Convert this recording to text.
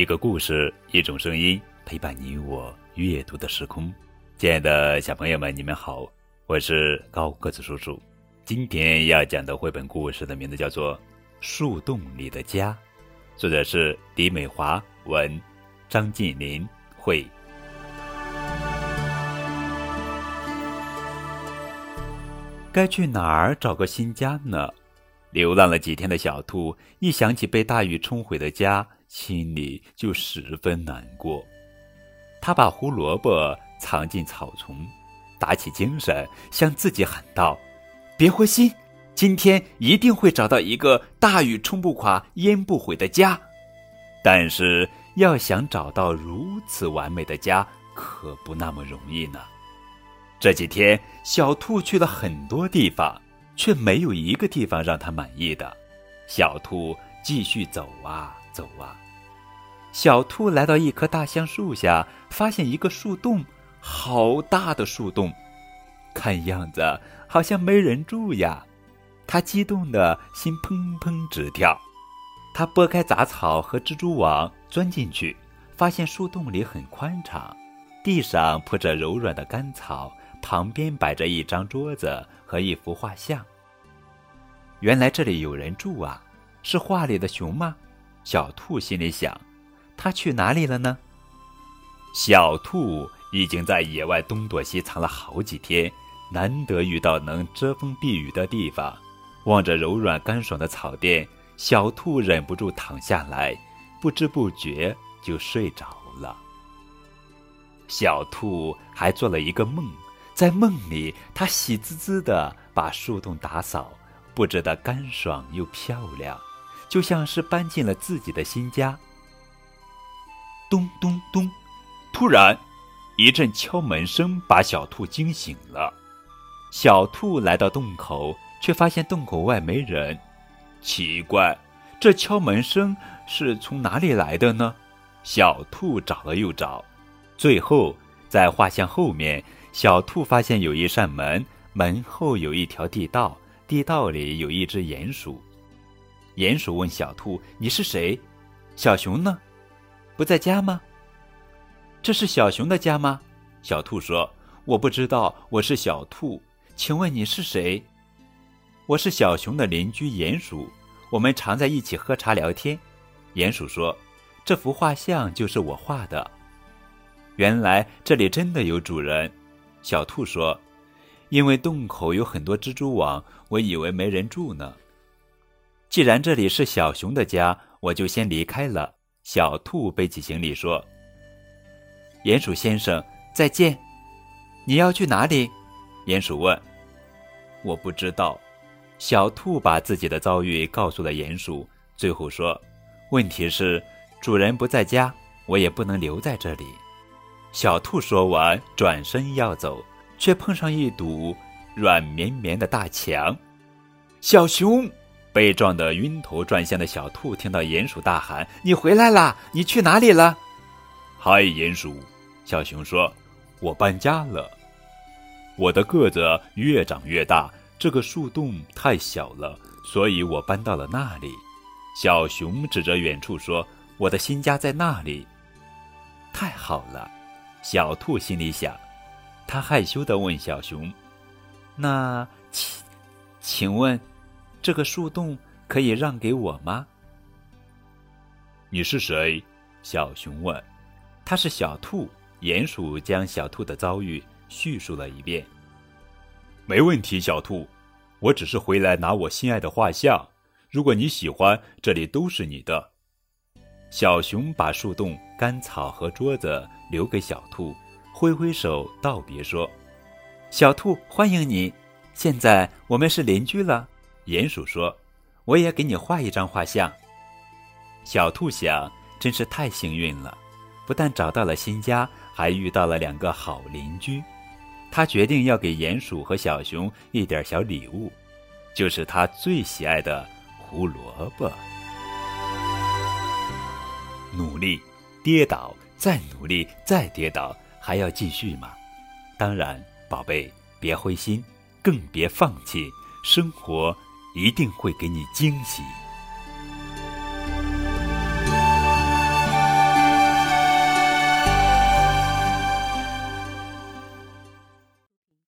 一个故事，一种声音，陪伴你我阅读的时空。亲爱的小朋友们，你们好，我是高个子叔叔。今天要讲的绘本故事的名字叫做《树洞里的家》，作者是李美华，文张晋林绘。该去哪儿找个新家呢？流浪了几天的小兔，一想起被大雨冲毁的家，心里就十分难过。他把胡萝卜藏进草丛，打起精神，向自己喊道：“别灰心，今天一定会找到一个大雨冲不垮、淹不毁的家。但是，要想找到如此完美的家，可不那么容易呢。”这几天，小兔去了很多地方。却没有一个地方让他满意的。小兔继续走啊走啊。小兔来到一棵大橡树下，发现一个树洞，好大的树洞，看样子好像没人住呀。它激动的心砰砰直跳。它拨开杂草和蜘蛛网，钻进去，发现树洞里很宽敞，地上铺着柔软的干草，旁边摆着一张桌子和一幅画像。原来这里有人住啊，是画里的熊吗？小兔心里想。他去哪里了呢？小兔已经在野外东躲西藏了好几天，难得遇到能遮风避雨的地方。望着柔软干爽的草垫，小兔忍不住躺下来，不知不觉就睡着了。小兔还做了一个梦，在梦里，它喜滋滋地把树洞打扫。布置的干爽又漂亮，就像是搬进了自己的新家。咚咚咚！突然，一阵敲门声把小兔惊醒了。小兔来到洞口，却发现洞口外没人。奇怪，这敲门声是从哪里来的呢？小兔找了又找，最后在画像后面，小兔发现有一扇门，门后有一条地道。地道里有一只鼹鼠，鼹鼠问小兔：“你是谁？小熊呢？不在家吗？”“这是小熊的家吗？”小兔说：“我不知道，我是小兔。请问你是谁？”“我是小熊的邻居鼹鼠，我们常在一起喝茶聊天。”鼹鼠说：“这幅画像就是我画的。”原来这里真的有主人。小兔说。因为洞口有很多蜘蛛网，我以为没人住呢。既然这里是小熊的家，我就先离开了。小兔背起行李说：“鼹鼠先生，再见。你要去哪里？”鼹鼠问。“我不知道。”小兔把自己的遭遇告诉了鼹鼠，最后说：“问题是主人不在家，我也不能留在这里。”小兔说完，转身要走。却碰上一堵软绵绵的大墙，小熊被撞得晕头转向的小兔听到鼹鼠大喊：“你回来啦！你去哪里了？”“嗨，鼹鼠！”小熊说，“我搬家了。我的个子越长越大，这个树洞太小了，所以我搬到了那里。”小熊指着远处说：“我的新家在那里。”太好了，小兔心里想。他害羞的问小熊：“那请，请问，这个树洞可以让给我吗？”“你是谁？”小熊问。“他是小兔。”鼹鼠将小兔的遭遇叙述了一遍。“没问题，小兔，我只是回来拿我心爱的画像。如果你喜欢，这里都是你的。”小熊把树洞、干草和桌子留给小兔。挥挥手道别说：“小兔，欢迎你！现在我们是邻居了。”鼹鼠说：“我也给你画一张画像。”小兔想：“真是太幸运了，不但找到了新家，还遇到了两个好邻居。”他决定要给鼹鼠和小熊一点小礼物，就是他最喜爱的胡萝卜。努力，跌倒，再努力，再跌倒。还要继续吗？当然，宝贝，别灰心，更别放弃，生活一定会给你惊喜。